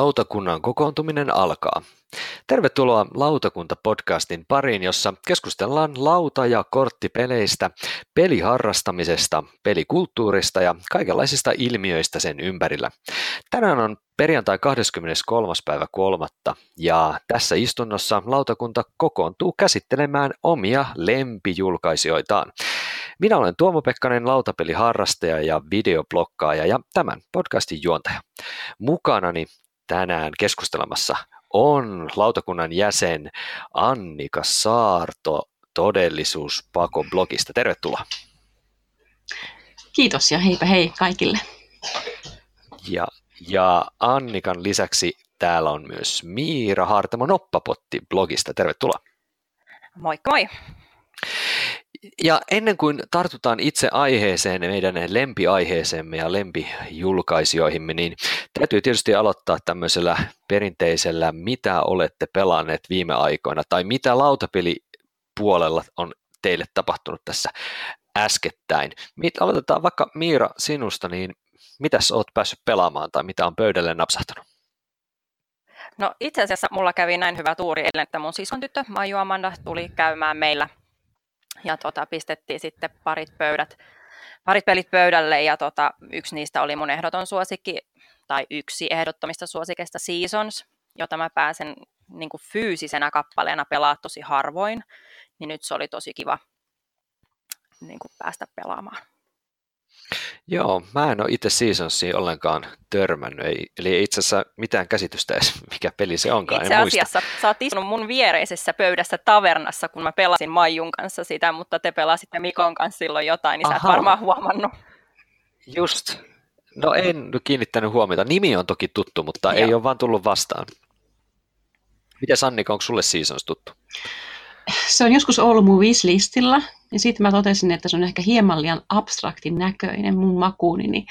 Lautakunnan kokoontuminen alkaa. Tervetuloa Lautakunta-podcastin pariin, jossa keskustellaan lauta- ja korttipeleistä, peliharrastamisesta, pelikulttuurista ja kaikenlaisista ilmiöistä sen ympärillä. Tänään on perjantai 23. päivä 3. ja tässä istunnossa lautakunta kokoontuu käsittelemään omia lempijulkaisijoitaan. Minä olen Tuomo Pekkanen, lautapeliharrastaja ja videoblokkaaja ja tämän podcastin juontaja. Mukanani tänään keskustelemassa on lautakunnan jäsen Annika Saarto Todellisuuspako-blogista. Tervetuloa. Kiitos ja heipä hei kaikille. Ja, ja Annikan lisäksi täällä on myös Miira Hartamo Noppapotti blogista. Tervetuloa. Moikka moi. Ja ennen kuin tartutaan itse aiheeseen, meidän lempiaiheeseemme ja lempijulkaisijoihimme, niin täytyy tietysti aloittaa tämmöisellä perinteisellä, mitä olette pelanneet viime aikoina, tai mitä lautapelipuolella on teille tapahtunut tässä äskettäin. Aloitetaan vaikka Miira sinusta, niin mitäs oot päässyt pelaamaan tai mitä on pöydälle napsahtanut? No itse asiassa mulla kävi näin hyvä tuuri eilen, että mun siskon tyttö Amanda tuli käymään meillä ja tota, pistettiin sitten parit pöydät, parit pelit pöydälle ja tota, yksi niistä oli mun ehdoton suosikki tai yksi ehdottomista suosikeista Seasons, jota mä pääsen niin kuin fyysisenä kappaleena pelaa tosi harvoin, niin nyt se oli tosi kiva niin kuin päästä pelaamaan. Joo, mä en ole itse Seasonsiin ollenkaan törmännyt, ei, eli ei itse asiassa mitään käsitystä edes, mikä peli se onkaan, Itse asiassa muista. sä oot istunut mun viereisessä pöydässä tavernassa, kun mä pelasin Maijun kanssa sitä, mutta te pelasitte Mikon kanssa silloin jotain, niin Aha. sä et varmaan huomannut. Just. No en kiinnittänyt huomiota. Nimi on toki tuttu, mutta Joo. ei ole vaan tullut vastaan. Miten Sannika, onko sulle Seasons tuttu? Se on joskus ollut mun wishlistilla, ja sitten mä totesin, että se on ehkä hieman liian abstraktin näköinen mun makuuni, niin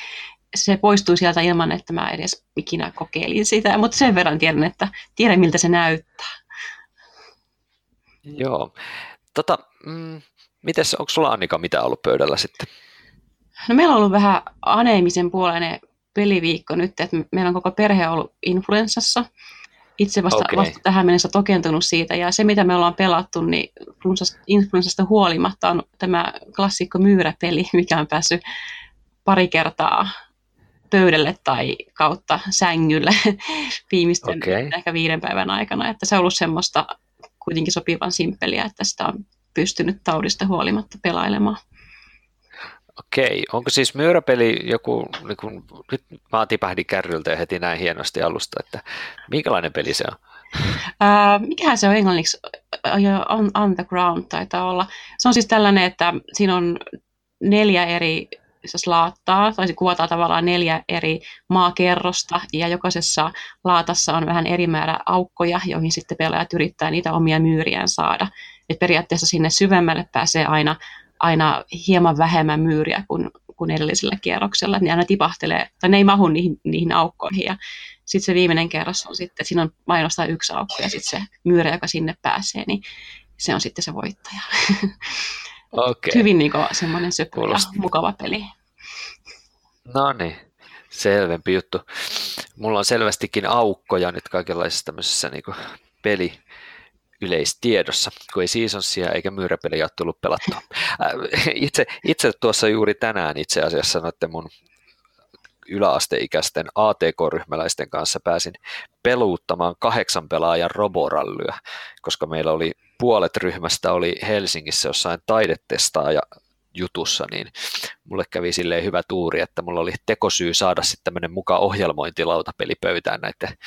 se poistui sieltä ilman, että mä edes ikinä kokeilin sitä, mutta sen verran tiedän, että tiedän miltä se näyttää. Joo. Tota, mm, mites, onko sulla Annika mitä ollut pöydällä sitten? No meillä on ollut vähän aneemisen puoleinen peliviikko nyt, että meillä on koko perhe ollut influenssassa, itse vasta, okay. vasta tähän mennessä tokentunut siitä. Ja se, mitä me ollaan pelattu, niin influenssasta huolimatta on tämä klassikko myyräpeli, mikä on päässyt pari kertaa pöydälle tai kautta sängylle viimeisten okay. ehkä viiden päivän aikana. Että se on ollut semmoista kuitenkin sopivan simppeliä, että sitä on pystynyt taudista huolimatta pelailemaan. Okei, onko siis myyräpeli joku, niin kun, nyt mä tipähdin kärryltä heti näin hienosti alusta, että minkälainen peli se on? Uh, mikähän se on englanniksi? On, on the ground taitaa olla. Se on siis tällainen, että siinä on neljä eri laattaa, tai se kuvataan tavallaan neljä eri maakerrosta, ja jokaisessa laatassa on vähän eri määrä aukkoja, joihin sitten pelaajat yrittää niitä omia myyriään saada. Et periaatteessa sinne syvemmälle pääsee aina aina hieman vähemmän myyriä kuin, kuin edellisellä kierroksella, niin aina tipahtelee, tai ne ei mahu niihin, niihin aukkoihin. Ja sitten se viimeinen kerros on sitten, siinä on mainostaa yksi aukko ja sitten se myyrä, joka sinne pääsee, niin se on sitten se voittaja. Okay. Hyvin niin kuin, semmoinen söpö ja mukava peli. No niin, selvempi juttu. Mulla on selvästikin aukkoja nyt kaikenlaisissa tämmöisissä niin peli, yleistiedossa, kun ei Seasonsia eikä myyräpeliä ole tullut pelattua. Itse, itse tuossa juuri tänään itse asiassa noiden mun yläasteikäisten ATK-ryhmäläisten kanssa pääsin peluuttamaan kahdeksan pelaajan roborallyä, koska meillä oli puolet ryhmästä oli Helsingissä jossain taidetestaa ja jutussa, niin mulle kävi silleen hyvä tuuri, että mulla oli tekosyy saada sitten tämmöinen mukaan ohjelmointilautapeli pöytään näiden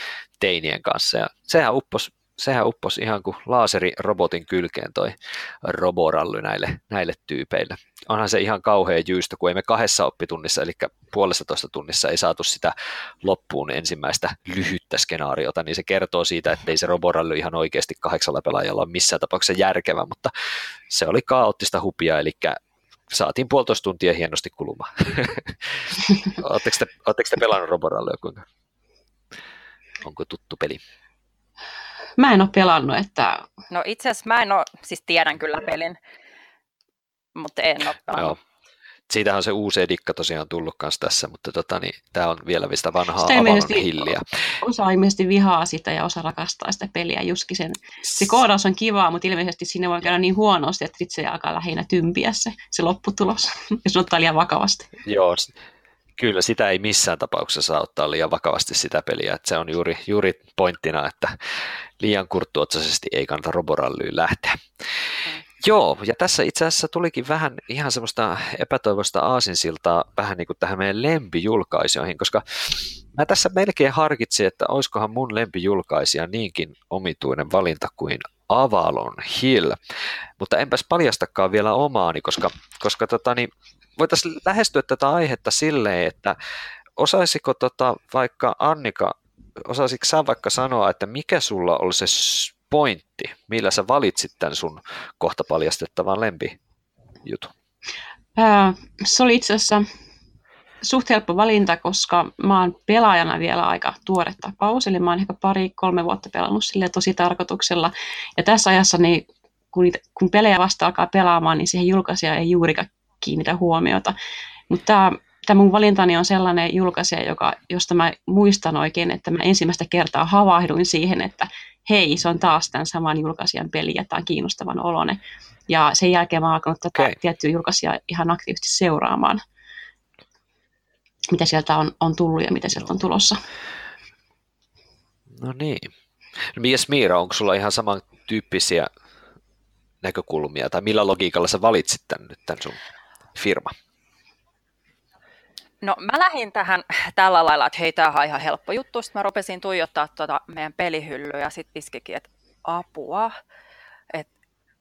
teinien kanssa. Ja sehän upposi sehän upposi ihan kuin laaserirobotin kylkeen toi roborally näille, näille tyypeille. Onhan se ihan kauhea jyystä, kun ei me kahdessa oppitunnissa, eli puolesta toista tunnissa ei saatu sitä loppuun ensimmäistä lyhyttä skenaariota, niin se kertoo siitä, että ei se roborally ihan oikeasti kahdeksalla pelaajalla ole missään tapauksessa järkevä, mutta se oli kaoottista hupia, eli saatiin puolitoista tuntia hienosti kulumaan. Oletteko te, te pelannut roborallyä kuinka? Onko tuttu peli? Mä en ole pelannut, että... No itse asiassa mä en ole, siis tiedän kyllä pelin, mutta en ole pelannut. Joo. Siitähän on se uusi edikka tosiaan tullut kanssa tässä, mutta tota, niin, tämä on vielä sitä vanhaa Avalon hilliä. Osa ilmeisesti vihaa sitä ja osa rakastaa sitä peliä. Justkin sen, se koodaus on kivaa, mutta ilmeisesti sinne voi käydä niin huonosti, että itse alkaa lähinnä tympiä se, se lopputulos, jos ottaa liian vakavasti. Joo, kyllä sitä ei missään tapauksessa saa ottaa liian vakavasti sitä peliä. Että se on juuri, juuri pointtina, että liian kurttuotsaisesti ei kannata roborallyyn lähteä. Mm. Joo, ja tässä itse asiassa tulikin vähän ihan semmoista epätoivoista aasinsiltaa vähän niin kuin tähän meidän lempijulkaisijoihin, koska mä tässä melkein harkitsin, että olisikohan mun lempijulkaisija niinkin omituinen valinta kuin Avalon Hill, mutta enpäs paljastakaan vielä omaani, koska, koska tota, niin voitaisiin lähestyä tätä aihetta silleen, että osaisiko tota, vaikka Annika, osaisitko sä vaikka sanoa, että mikä sulla oli se pointti, millä sä valitsit tämän sun kohta paljastettavan lempijutun? Se oli itse asiassa suht helppo valinta, koska mä oon pelaajana vielä aika tuore tapaus, eli mä oon ehkä pari-kolme vuotta pelannut sille tosi tarkoituksella. Ja tässä ajassa, niin kun, niitä, kun pelejä vasta alkaa pelaamaan, niin siihen julkaisija ei juurikaan kiinnitä huomiota. Mutta tämä, tämä mun valintani on sellainen julkaisija, joka, josta mä muistan oikein, että mä ensimmäistä kertaa havahduin siihen, että hei, se on taas tämän saman julkaisijan peli ja tämä on kiinnostavan olone. Ja sen jälkeen mä oon alkanut tätä okay. tiettyä julkaisijaa ihan aktiivisesti seuraamaan, mitä sieltä on, on tullut ja mitä sieltä on tulossa. No niin. Mies Miira, onko sulla ihan samantyyppisiä näkökulmia, tai millä logiikalla sä valitsit tämän, nyt tämän sun firma? No mä lähdin tähän tällä lailla, että hei, tämä on ihan helppo juttu. Sitten mä rupesin tuijottaa tuota meidän pelihyllyä ja sitten piskikin, että apua. Et,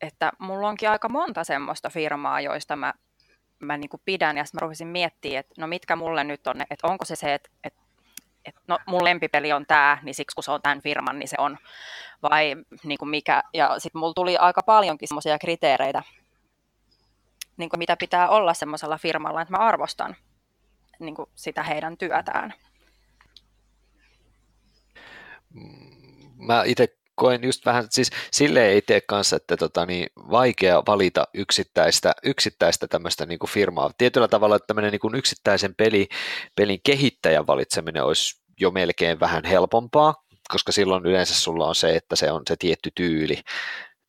että mulla onkin aika monta semmoista firmaa, joista mä, mä niinku pidän ja sitten mä rupesin miettimään, että no mitkä mulle nyt on, että onko se se, että, että et no, mun lempipeli on tämä, niin siksi kun se on tämän firman, niin se on, vai niin kuin mikä. Ja sitten mulla tuli aika paljonkin semmoisia kriteereitä, niin kuin mitä pitää olla semmoisella firmalla, että mä arvostan niin kuin sitä heidän työtään. Mä itse koen just vähän, siis silleen itse kanssa, että tota, niin, vaikea valita yksittäistä, yksittäistä tämmöistä niin firmaa. Tietyllä tavalla että tämmöinen niin kuin yksittäisen peli, pelin kehittäjän valitseminen olisi jo melkein vähän helpompaa, koska silloin yleensä sulla on se, että se on se tietty tyyli,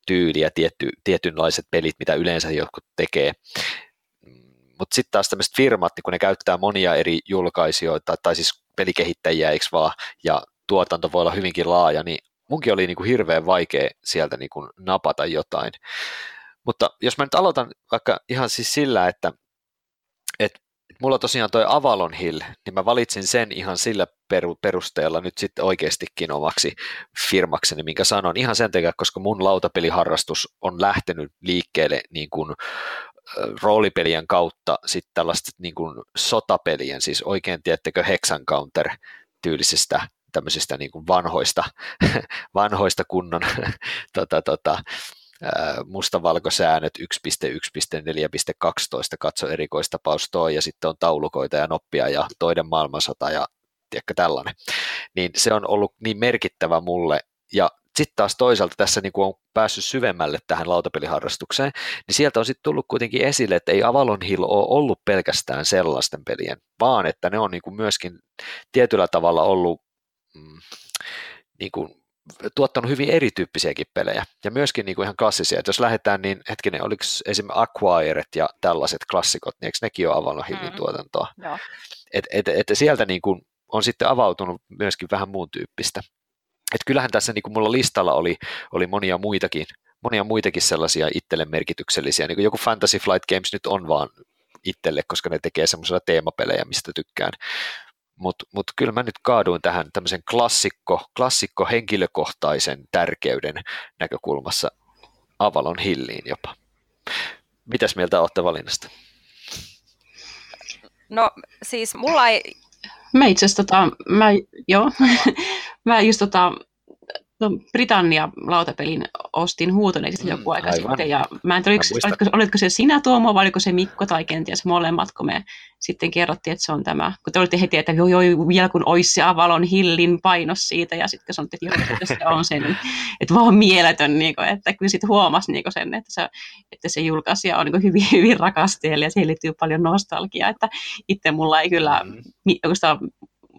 tyyli ja tietty, tietynlaiset pelit, mitä yleensä jotkut tekee. Mutta sitten taas tämmöiset firmat, niin kun ne käyttää monia eri julkaisijoita, tai siis pelikehittäjiä, eikö vaan, ja tuotanto voi olla hyvinkin laaja, niin munkin oli niin kuin hirveän vaikea sieltä niin kuin napata jotain. Mutta jos mä nyt aloitan vaikka ihan siis sillä, että, että mulla tosiaan toi Avalon Hill, niin mä valitsin sen ihan sillä perusteella nyt sitten oikeastikin omaksi firmakseni, minkä sanon ihan sen takia, koska mun lautapeliharrastus on lähtenyt liikkeelle niin kuin roolipelien kautta sitten tällaista niin kuin sotapelien, siis oikein tiettekö Hexencounter tyylisistä tämmöisistä niin kuin vanhoista, vanhoista kunnon tota, tota, mustavalkosäännöt 1.1.4.12, katso erikoistapaus toi, ja sitten on taulukoita ja noppia ja toinen maailmansota ja tiedätkö, tällainen. Niin se on ollut niin merkittävä mulle, ja sitten taas toisaalta tässä niin kuin on päässyt syvemmälle tähän lautapeliharrastukseen, niin sieltä on sitten tullut kuitenkin esille, että ei Avalon Hill ole ollut pelkästään sellaisten pelien, vaan että ne on niin kuin myöskin tietyllä tavalla ollut mm, niin kuin tuottanut hyvin erityyppisiäkin pelejä ja myöskin niin kuin ihan klassisia. Et jos lähdetään, niin hetkinen, oliko esimerkiksi Acquired ja tällaiset klassikot, niin eikö nekin ole Avalon Hillin mm. tuotantoa? Et, et, et sieltä niin kuin on sitten avautunut myöskin vähän muun tyyppistä. Et kyllähän tässä niin kuin mulla listalla oli, oli monia muitakin, monia muitakin sellaisia itselle merkityksellisiä, niin kuin joku Fantasy Flight Games nyt on vaan itselle, koska ne tekee semmoisia teemapelejä, mistä tykkään. Mutta mut kyllä mä nyt kaaduin tähän tämmöisen klassikko, klassikko henkilökohtaisen tärkeyden näkökulmassa Avalon Hilliin jopa. Mitäs mieltä olette valinnasta? No siis mulla ei Mä itse asiassa, tota, mä, joo, mä just tota, no, Britannia lautapelin ostin huutoneeksi mm, joku aika aivan. sitten. Ja mä en tiedä, oliko, olitko, olitko, se sinä Tuomo vai oliko se Mikko tai kenties molemmat, kun me sitten kerrottiin, että se on tämä, kun te olitte heti, että joo, joo, vielä kun olisi se Avalon Hillin painos siitä, ja sitten sanoitte, että joo, että se on se, niin, että vaan mieletön, niin kuin, että kyllä sitten huomasi niin kuin sen, että se, että se julkaisija on niin hyvin, hyvin rakasteella, ja siihen liittyy paljon nostalgiaa, että itse mulla ei kyllä mm. oikeastaan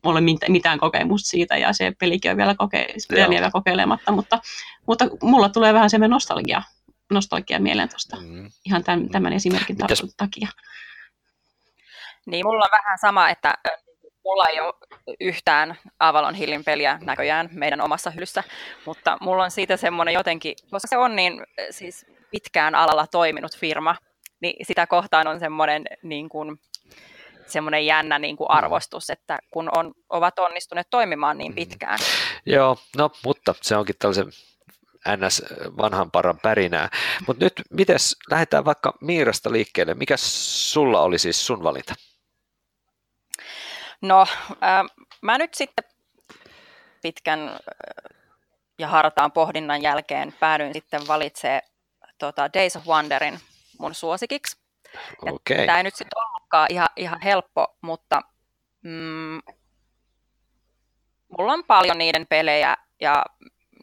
mulla ole mitään kokemusta siitä ja se pelikin on vielä, koke, vielä kokeilematta, mutta, mutta mulla tulee vähän semmoinen nostalgia, nostalgia mieleen tuosta mm. ihan tämän, tämän esimerkin Mitäs? takia. Niin, mulla on vähän sama, että mulla ei ole yhtään Avalon Hillin peliä näköjään meidän omassa hyllyssä, mutta mulla on siitä semmoinen jotenkin, koska se on niin siis pitkään alalla toiminut firma, niin sitä kohtaan on semmoinen niin kuin, semmoinen jännä niin kuin arvostus, että kun on, ovat onnistuneet toimimaan niin mm. pitkään. Mm. Joo, no mutta se onkin tällaisen ns. vanhan paran pärinää. Mutta nyt, miten lähdetään vaikka Miirasta liikkeelle. Mikä sulla oli siis sun valinta? No, äh, mä nyt sitten pitkän äh, ja hartaan pohdinnan jälkeen päädyin sitten valitsemaan tota Days of Wonderin mun suosikiksi. Okay. Tämä ei nyt sitten ollutkaan ihan, ihan helppo, mutta mm, mulla on paljon niiden pelejä ja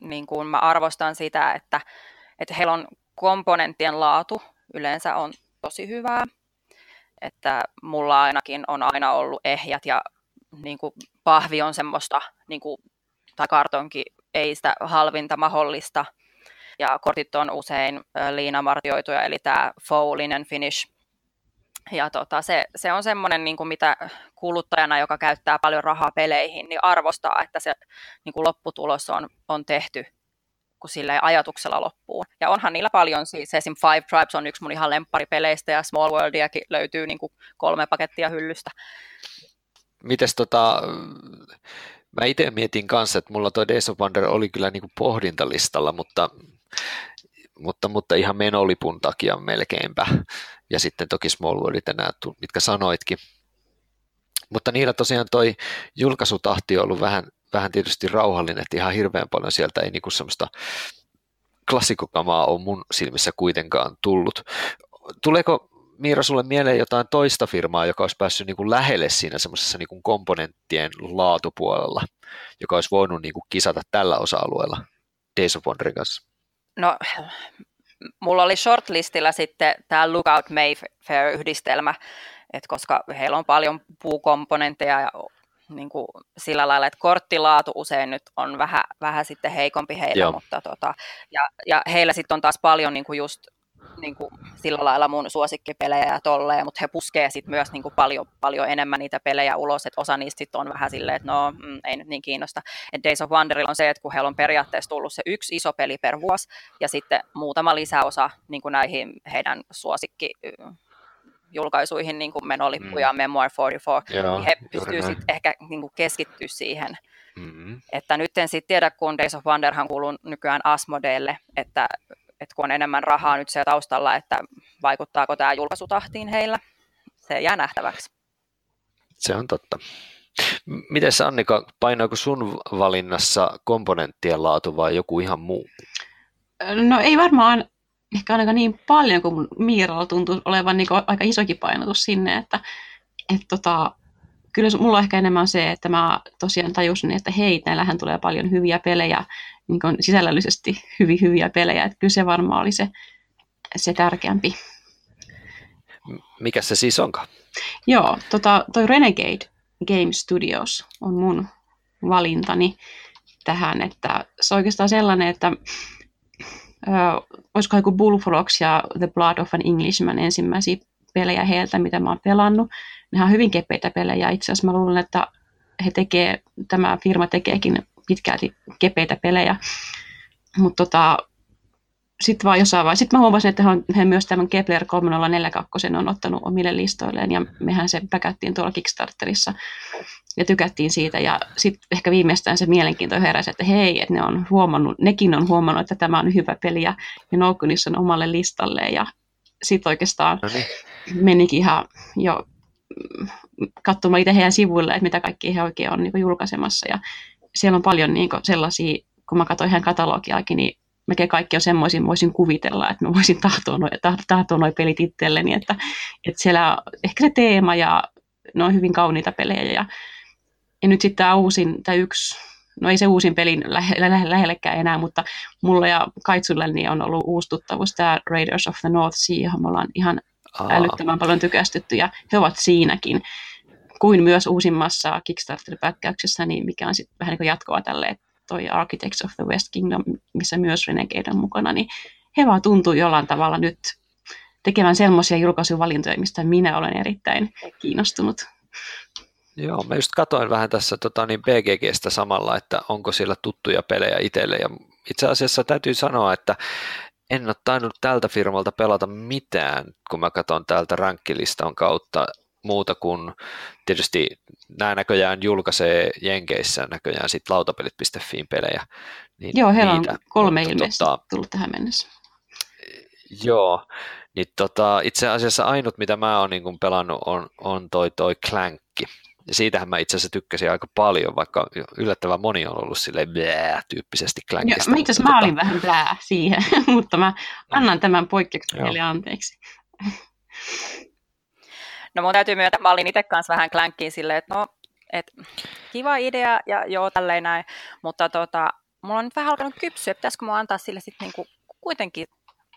niin kuin mä arvostan sitä, että, että heillä on komponenttien laatu yleensä on tosi hyvää. Että mulla ainakin on aina ollut ehjät ja niin kuin pahvi on semmoista, niin kuin, tai kartonki ei sitä halvinta mahdollista. Ja kortit on usein liinamartioituja, eli tämä Fowlinen finish ja tota, se, se on semmoinen, niin kuin mitä kuluttajana, joka käyttää paljon rahaa peleihin, niin arvostaa, että se niin kuin lopputulos on, on tehty kun sille ajatuksella loppuun. Ja onhan niillä paljon, siis esim. Five Tribes on yksi mun ihan lempparipeleistä ja Small Worldiakin löytyy niin kuin kolme pakettia hyllystä. Mites tota, mä itse mietin kanssa, että mulla tuo Days of Wonder oli kyllä niin kuin pohdintalistalla, mutta mutta, mutta ihan menolipun takia melkeinpä. Ja sitten toki Small Worldit ja nämä, mitkä sanoitkin. Mutta niillä tosiaan toi julkaisutahti on ollut vähän, vähän tietysti rauhallinen, että ihan hirveän paljon sieltä ei niinku semmoista klassikokamaa ole mun silmissä kuitenkaan tullut. Tuleeko Miira sulle mieleen jotain toista firmaa, joka olisi päässyt niin kuin lähelle siinä semmoisessa niin kuin komponenttien laatupuolella, joka olisi voinut niin kuin kisata tällä osa-alueella Days of Wonderin kanssa? No, mulla oli shortlistilla sitten tämä Lookout Mayfair-yhdistelmä, että koska heillä on paljon puukomponentteja ja niin kuin sillä lailla, että korttilaatu usein nyt on vähän, vähän sitten heikompi heillä, Joo. mutta tota, ja, ja heillä sitten on taas paljon niin kuin just niin kuin sillä lailla mun suosikkipelejä ja tolleen, mutta he puskee sit myös niin kuin paljon, paljon enemmän niitä pelejä ulos, että osa niistä sit on vähän silleen, että no mm, ei nyt niin kiinnosta. Et Days of Wonderilla on se, että kun heillä on periaatteessa tullut se yksi iso peli per vuosi ja sitten muutama lisäosa niin kuin näihin heidän suosikki julkaisuihin, niin kuin menolippuja, mm. Memoir 44, Joo, niin he pystyvät sitten ehkä niin kuin keskittyä siihen. Mm-hmm. Että nyt en sitten tiedä, kun Days of Wonderhan kuuluu nykyään Asmodeelle, että että kun on enemmän rahaa nyt siellä taustalla, että vaikuttaako tämä julkaisutahtiin heillä, se jää nähtäväksi. Se on totta. Miten Annika, painaako sun valinnassa komponenttien laatu vai joku ihan muu? No ei varmaan ehkä ainakaan niin paljon kuin Miiralla tuntuu olevan niin aika isokin painotus sinne, että, että tota, kyllä mulla on ehkä enemmän se, että mä tosiaan tajusin, että hei, näillähän tulee paljon hyviä pelejä, niin kuin sisällöllisesti hyvin hyviä pelejä, että kyllä se varmaan oli se, se tärkeämpi. Mikä se siis onkaan? Joo, tota, toi Renegade Game Studios on mun valintani tähän, että se on oikeastaan sellainen, että ö, olisiko joku Bullfrogs ja The Blood of an Englishman ensimmäisiä pelejä heiltä, mitä mä oon pelannut. Ne on hyvin kepeitä pelejä. Itse asiassa mä luulen, että he tekee, tämä firma tekeekin pitkälti kepeitä pelejä. Mutta tota, sitten vaan jossain vaiheessa, sitten mä huomasin, että he, myös tämän Kepler 3042 on ottanut omille listoilleen ja mehän se päkättiin tuolla Kickstarterissa ja tykättiin siitä ja sitten ehkä viimeistään se mielenkiinto heräsi, että hei, että ne on huomannut, nekin on huomannut, että tämä on hyvä peli ja ne noukunissa on omalle listalle ja sitten oikeastaan no niin. menikin ihan jo katsomaan itse heidän sivuille, että mitä kaikki he oikein on niin julkaisemassa ja siellä on paljon niin kuin, sellaisia kun mä katsoin ihan katalogiaakin, niin melkein kaikki on semmoisin, voisin kuvitella, että mä voisin tahtoa noin tahtoa noi pelit itselleni, että, että siellä ehkä se teema ja ne on hyvin kauniita pelejä ja, ja nyt sitten tämä uusin, tämä yksi, no ei se uusin pelin lähe, lähe, lähellekään enää, mutta mulla ja Kaitsulle niin on ollut uusi tuttavuus, tämä Raiders of the North Sea, johon me ollaan ihan Aa. älyttömän paljon tykästytty ja he ovat siinäkin kuin myös uusimmassa Kickstarter-päkkäyksessä, niin mikä on sitten vähän niin kuin jatkoa tälle, toi Architects of the West Kingdom, missä myös Renegade on mukana, niin he vaan tuntuu jollain tavalla nyt tekemään semmoisia julkaisuvalintoja, mistä minä olen erittäin kiinnostunut. Joo, mä just katsoin vähän tässä tota, niin BGGstä samalla, että onko siellä tuttuja pelejä itselle. Ja itse asiassa täytyy sanoa, että en ole tainnut tältä firmalta pelata mitään, kun mä katson täältä rankkilistan kautta muuta kuin tietysti nämä näköjään julkaisee Jenkeissä näköjään sit lautapelit.fiin pelejä. Niin Joo, heillä niitä, on kolme ilmeisesti tota, tullut tähän mennessä. Joo, niin tota, itse asiassa ainut mitä mä oon niin pelannut on, on toi, toi Clankki. Ja siitähän mä itse asiassa tykkäsin aika paljon, vaikka yllättävän moni on ollut silleen blää tyyppisesti itse asiassa mä tota... olin vähän blää siihen, mutta mä annan tämän poikkeuksen anteeksi. No mun täytyy myöntää, mä olin itse kanssa vähän klänkkiin silleen, että no, et, kiva idea ja joo, tälleen näin, mutta tota, mulla on nyt vähän alkanut kypsyä, pitäisikö mua antaa sille sitten niinku kuitenkin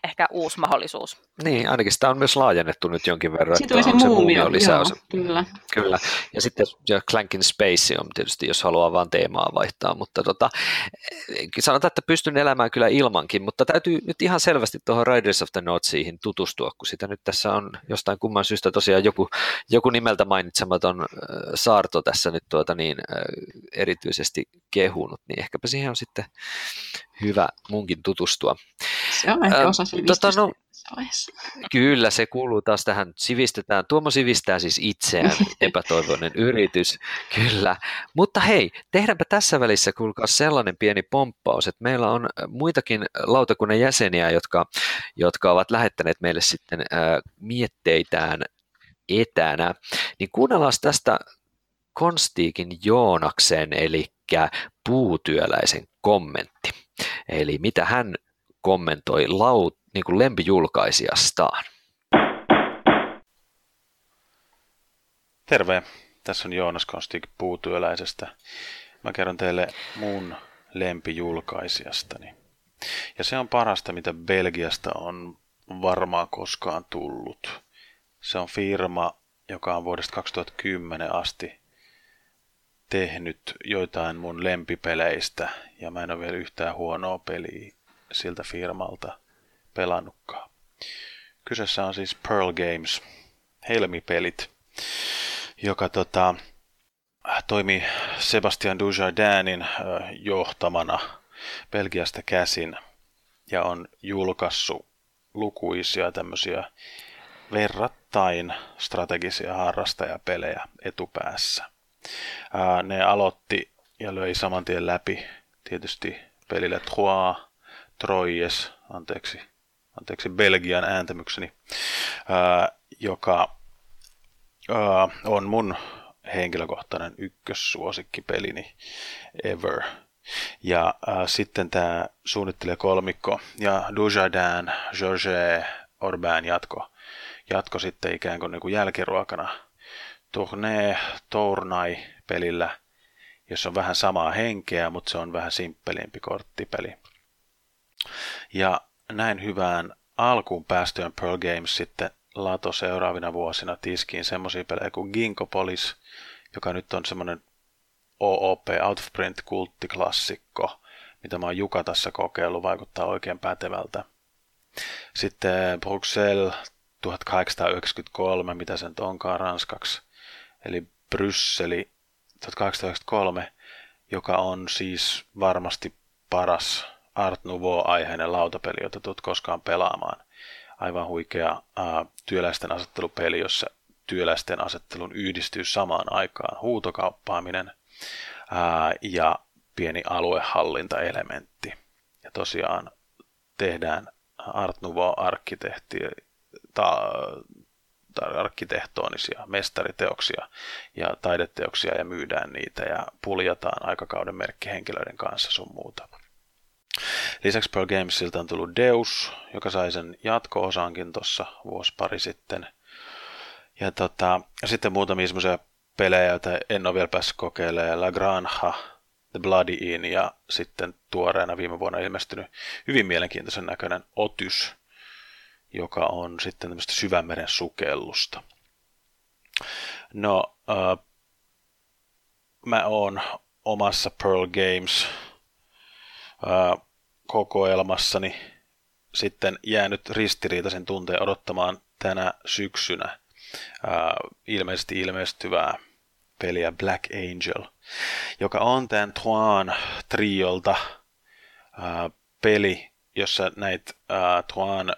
ehkä uusi mahdollisuus. Niin, ainakin sitä on myös laajennettu nyt jonkin verran. Sitten se, se muumio lisäys. Joo, kyllä. kyllä. Ja sitten ja Clankin Space on tietysti, jos haluaa vain teemaa vaihtaa, mutta tota, sanotaan, että pystyn elämään kyllä ilmankin, mutta täytyy nyt ihan selvästi tuohon Riders of the Northsiin tutustua, kun sitä nyt tässä on jostain kumman syystä tosiaan joku, joku nimeltä mainitsematon saarto tässä nyt tuota niin, erityisesti kehunut, niin ehkäpä siihen on sitten hyvä munkin tutustua. Se on ehkä osa tota, no, Kyllä, se kuuluu taas tähän, sivistetään. Tuomo sivistää siis itseään, epätoivoinen yritys, kyllä. Mutta hei, tehdäänpä tässä välissä, kuulkaa sellainen pieni pomppaus, että meillä on muitakin lautakunnan jäseniä, jotka, jotka ovat lähettäneet meille sitten äh, mietteitään etänä. Niin kuunnellaan tästä Konstiikin Joonaksen, eli puutyöläisen kommentti. Eli mitä hän kommentoi laut, niin kuin lempijulkaisijastaan. Terve, tässä on Joonas Konstig puutyöläisestä. Mä kerron teille mun lempijulkaisijastani. Ja se on parasta, mitä Belgiasta on varmaan koskaan tullut. Se on firma, joka on vuodesta 2010 asti tehnyt joitain mun lempipeleistä, ja mä en ole vielä yhtään huonoa peliä siltä firmalta pelannutkaan. Kyseessä on siis Pearl Games, Helmi-pelit, joka tota, toimi Sebastian Dujardinin johtamana Belgiasta käsin ja on julkaissut lukuisia tämmöisiä verrattain strategisia harrastajapelejä etupäässä. Ne aloitti ja löi saman tien läpi tietysti pelille Trois, Troyes, anteeksi, anteeksi Belgian ääntämykseni, ää, joka ää, on mun henkilökohtainen ykkössuosikkipelini ever. Ja ää, sitten tämä suunnittelija kolmikko ja Dujardin, Georges, Orban jatko, jatko sitten ikään kuin, niin kuin jälkiruokana Tournee Tournai pelillä, jossa on vähän samaa henkeä, mutta se on vähän simppelimpi korttipeli. Ja näin hyvään alkuun päästöön Pearl Games sitten lato seuraavina vuosina tiskiin semmoisia pelejä kuin Ginkopolis, joka nyt on semmoinen OOP, Out of Print kulttiklassikko, mitä mä oon Jukatassa kokeillut, vaikuttaa oikein pätevältä. Sitten Bruxelles 1893, mitä sen onkaan ranskaksi, eli Brysseli 1893, joka on siis varmasti paras Art Nouveau-aiheinen lautapeli, jota tulet koskaan pelaamaan. Aivan huikea ää, työläisten asettelupeli, jossa työläisten asettelun yhdistyy samaan aikaan huutokauppaaminen ää, ja pieni aluehallintaelementti. Ja tosiaan tehdään Art Nouveau-arkkitehti, ta, arkkitehtonisia mestariteoksia ja taideteoksia ja myydään niitä ja puljataan aikakauden merkkihenkilöiden kanssa sun muuta. Lisäksi Pearl Gamesilta on tullut Deus, joka sai sen jatko-osaankin tuossa vuosi pari sitten. Ja tota, sitten muutamia semmoisia pelejä, joita en ole vielä päässyt kokeilemaan. La Granja, The Bloody In ja sitten tuoreena viime vuonna ilmestynyt hyvin mielenkiintoisen näköinen Otys, joka on sitten tämmöistä syvämeren sukellusta. No, äh, mä oon omassa Pearl Games kokoelmassani sitten jäänyt ristiriitaisen tunteen odottamaan tänä syksynä äh, ilmeisesti ilmestyvää peliä Black Angel, joka on tämän Tuan triolta äh, peli, jossa näitä Tuan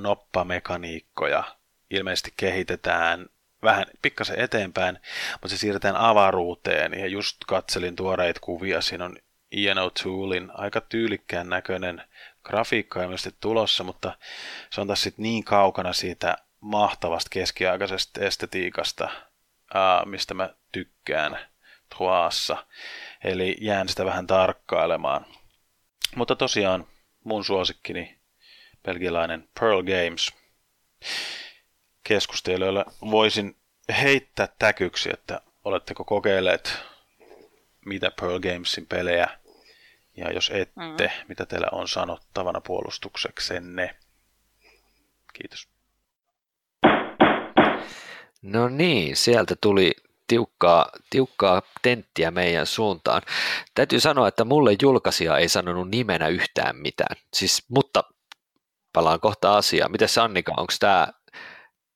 noppamekaniikkoja ilmeisesti kehitetään vähän pikkasen eteenpäin, mutta se siirretään avaruuteen. Ja just katselin tuoreita kuvia, siinä on Ian O'Toolin aika tyylikkään näköinen grafiikka ilmeisesti tulossa, mutta se on taas sitten niin kaukana siitä mahtavasta keskiaikaisesta estetiikasta, ää, mistä mä tykkään Troassa. Eli jään sitä vähän tarkkailemaan. Mutta tosiaan mun suosikkini belgialainen Pearl Games. Keskustelijoille voisin heittää täkyksi, että oletteko kokeilleet mitä Pearl Gamesin pelejä ja jos ette, mm. mitä teillä on sanottavana puolustukseksenne? Kiitos. No niin, sieltä tuli tiukkaa, tiukkaa tenttiä meidän suuntaan. Täytyy sanoa, että mulle julkaisija ei sanonut nimenä yhtään mitään. Siis, mutta palaan kohta asiaan. Miten Annika, onko tämä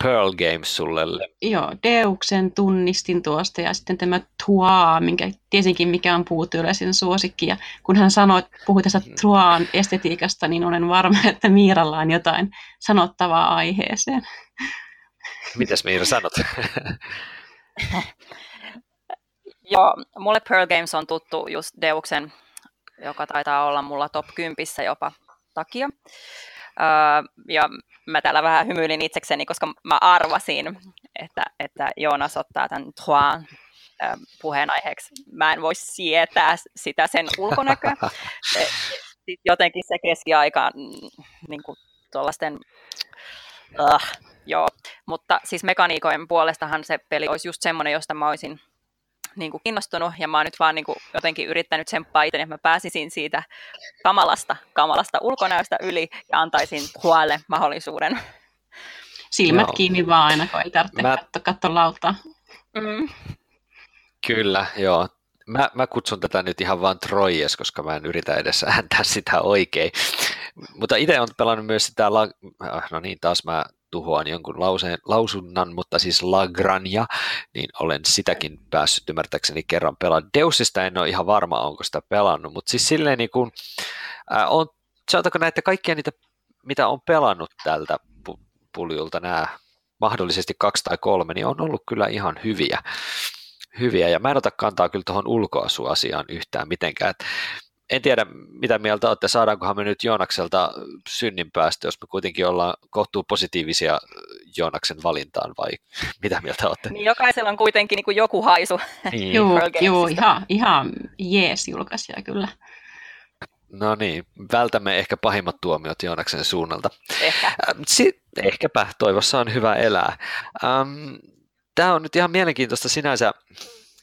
Pearl Games sulle? Joo, Deuksen tunnistin tuosta ja sitten tämä Tua, minkä tiesinkin mikä on puutyyläisen suosikki. Ja kun hän sanoi, että puhui tästä mm. Tuaan estetiikasta, niin olen varma, että Miiralla on jotain sanottavaa aiheeseen. Mitäs Miira sanot? Joo, mulle Pearl Games on tuttu just Deuksen, joka taitaa olla mulla top 10 jopa takia. Öö, ja mä täällä vähän hymyilin itsekseni, koska mä arvasin, että, että Joonas ottaa tämän Troan puheenaiheeksi. Mä en voi sietää sitä sen ulkonäköä. Sitten jotenkin se keskiaika mm, niin kuin tuollaisten, uh, joo. Mutta siis mekaniikojen puolestahan se peli olisi just semmoinen, josta mä olisin niin kuin kiinnostunut ja mä oon nyt vaan niin kuin jotenkin yrittänyt tsemppaa itse, että mä pääsisin siitä kamalasta, kamalasta ulkonäöstä yli ja antaisin huolelle mahdollisuuden. Silmät Joo. kiinni vaan aina, kun ei tarvitse mä... katsoa, katsoa lautaa. Mm. Kyllä, joo. Mä, mä kutsun tätä nyt ihan vaan Trojes, koska mä en yritä edes ääntää sitä oikein. Mutta itse on pelannut myös sitä, la... no niin, taas mä tuhoan jonkun lauseen, lausunnan, mutta siis Lagranja, niin olen sitäkin päässyt ymmärtääkseni kerran pelaamaan. Deusista en ole ihan varma, onko sitä pelannut, mutta siis silleen niin kuin, äh, on, sanotaanko näitä kaikkia niitä, mitä on pelannut tältä puljulta, nämä mahdollisesti kaksi tai kolme, niin on ollut kyllä ihan hyviä. hyviä. Ja mä en ota kantaa kyllä tuohon ulkoasuasiaan yhtään mitenkään. Et en tiedä, mitä mieltä olette, saadaankohan me nyt Joonakselta synnin päästä, jos me kuitenkin ollaan kohtuu positiivisia Joonaksen valintaan, vai mitä mieltä olette? Niin jokaisella on kuitenkin niin kuin joku haisu. Niin. joo, joo, ihan, ihan jees julkaisija kyllä. No niin, vältämme ehkä pahimmat tuomiot Joonaksen suunnalta. Ehkä. Si- ehkäpä, toivossa on hyvä elää. Ähm, Tämä on nyt ihan mielenkiintoista sinänsä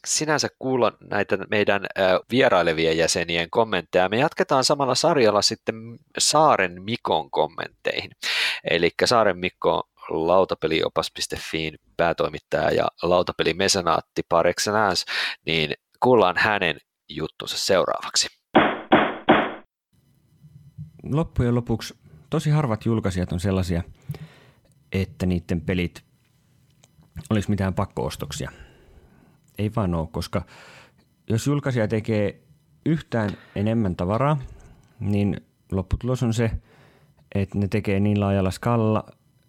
sinänsä kuulla näitä meidän vierailevien jäsenien kommentteja. Me jatketaan samalla sarjalla sitten Saaren Mikon kommentteihin. Eli Saaren Mikko lautapeliopas.fiin päätoimittaja ja lautapelimesenaatti par niin kuullaan hänen juttunsa seuraavaksi. Loppujen lopuksi tosi harvat julkaisijat on sellaisia, että niiden pelit olisi mitään pakkoostoksia ei vaan ole, koska jos julkaisija tekee yhtään enemmän tavaraa, niin lopputulos on se, että ne tekee niin laajalla skaalalla,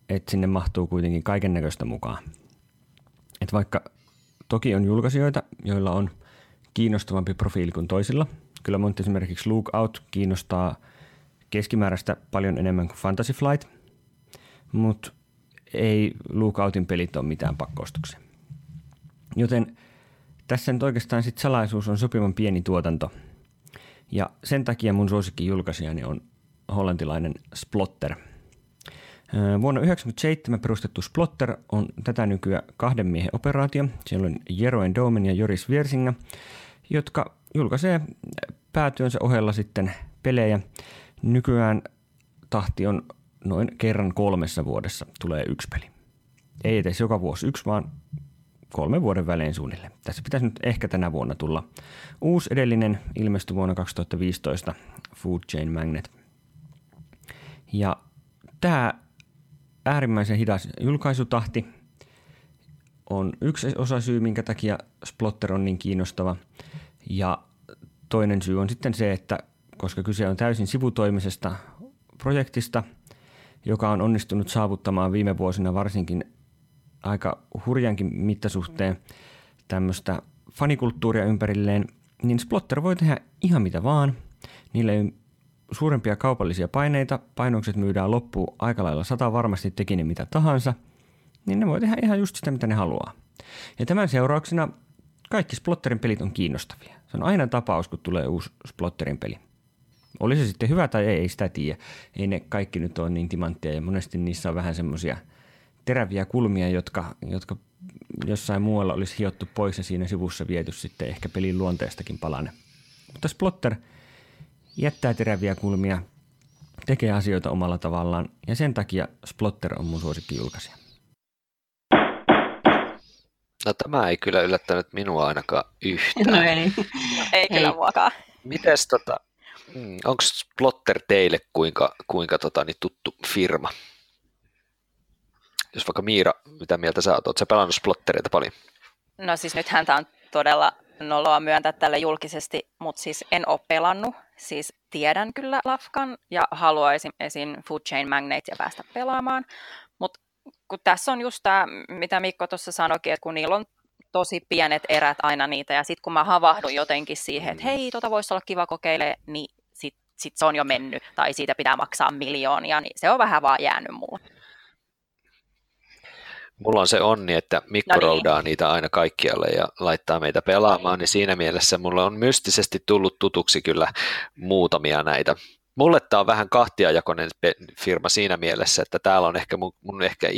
että sinne mahtuu kuitenkin kaiken näköistä mukaan. Et vaikka toki on julkaisijoita, joilla on kiinnostavampi profiili kuin toisilla. Kyllä mun esimerkiksi Lookout kiinnostaa keskimääräistä paljon enemmän kuin Fantasy Flight, mutta ei Lookoutin pelit ole mitään pakkoostuksia. Joten tässä nyt oikeastaan sit salaisuus on sopivan pieni tuotanto. Ja sen takia mun suosikki julkaisijani on hollantilainen Splotter. Vuonna 1997 perustettu Splotter on tätä nykyään kahden miehen operaatio. Siellä on Jeroen Domen ja Joris Viersinga, jotka julkaisee päätyönsä ohella sitten pelejä. Nykyään tahti on noin kerran kolmessa vuodessa tulee yksi peli. Ei edes joka vuosi yksi, vaan kolmen vuoden välein suunnilleen. Tässä pitäisi nyt ehkä tänä vuonna tulla uusi edellinen ilmestyi vuonna 2015 Food Chain Magnet. Ja tämä äärimmäisen hidas julkaisutahti on yksi osa syy, minkä takia Splotter on niin kiinnostava. Ja toinen syy on sitten se, että koska kyse on täysin sivutoimisesta projektista, joka on onnistunut saavuttamaan viime vuosina varsinkin aika hurjankin mittasuhteen tämmöistä fanikulttuuria ympärilleen, niin Splotter voi tehdä ihan mitä vaan. Niillä ei suurempia kaupallisia paineita, painokset myydään loppuun aika lailla sata varmasti teki ne mitä tahansa, niin ne voi tehdä ihan just sitä, mitä ne haluaa. Ja tämän seurauksena kaikki Splotterin pelit on kiinnostavia. Se on aina tapaus, kun tulee uusi Splotterin peli. Oli se sitten hyvä tai ei, ei sitä tiedä. Ei ne kaikki nyt ole niin timanttia ja monesti niissä on vähän semmoisia teräviä kulmia, jotka, jotka jossain muualla olisi hiottu pois ja siinä sivussa viety sitten ehkä pelin luonteestakin palane. Mutta Splotter jättää teräviä kulmia, tekee asioita omalla tavallaan ja sen takia Splotter on mun julkaisija. No tämä ei kyllä yllättänyt minua ainakaan yhtään. No ei. No, ei kyllä muakaan. Mites tota, mm, onko Splotter teille kuinka, kuinka tota, niin tuttu firma? Jos vaikka Miira, mitä mieltä sä oot? Oletko pelannut Splottereita paljon? No siis nythän tämä on todella noloa myöntää tälle julkisesti, mutta siis en ole pelannut. Siis tiedän kyllä Lafkan ja haluaisin esim. Food Chain ja päästä pelaamaan. Mutta kun tässä on just tämä, mitä Mikko tuossa sanoikin, että kun niillä on tosi pienet erät aina niitä, ja sitten kun mä havahdun jotenkin siihen, että hei, tota voisi olla kiva kokeile, niin sitten sit se on jo mennyt, tai siitä pitää maksaa miljoonia, niin se on vähän vaan jäänyt mulle. Mulla on se onni, että Mikko no niin. roudaa niitä aina kaikkialle ja laittaa meitä pelaamaan, niin siinä mielessä mulla on mystisesti tullut tutuksi kyllä muutamia näitä. Mulle tämä on vähän kahtiajakoinen firma siinä mielessä, että täällä on ehkä mun, mun ehkä,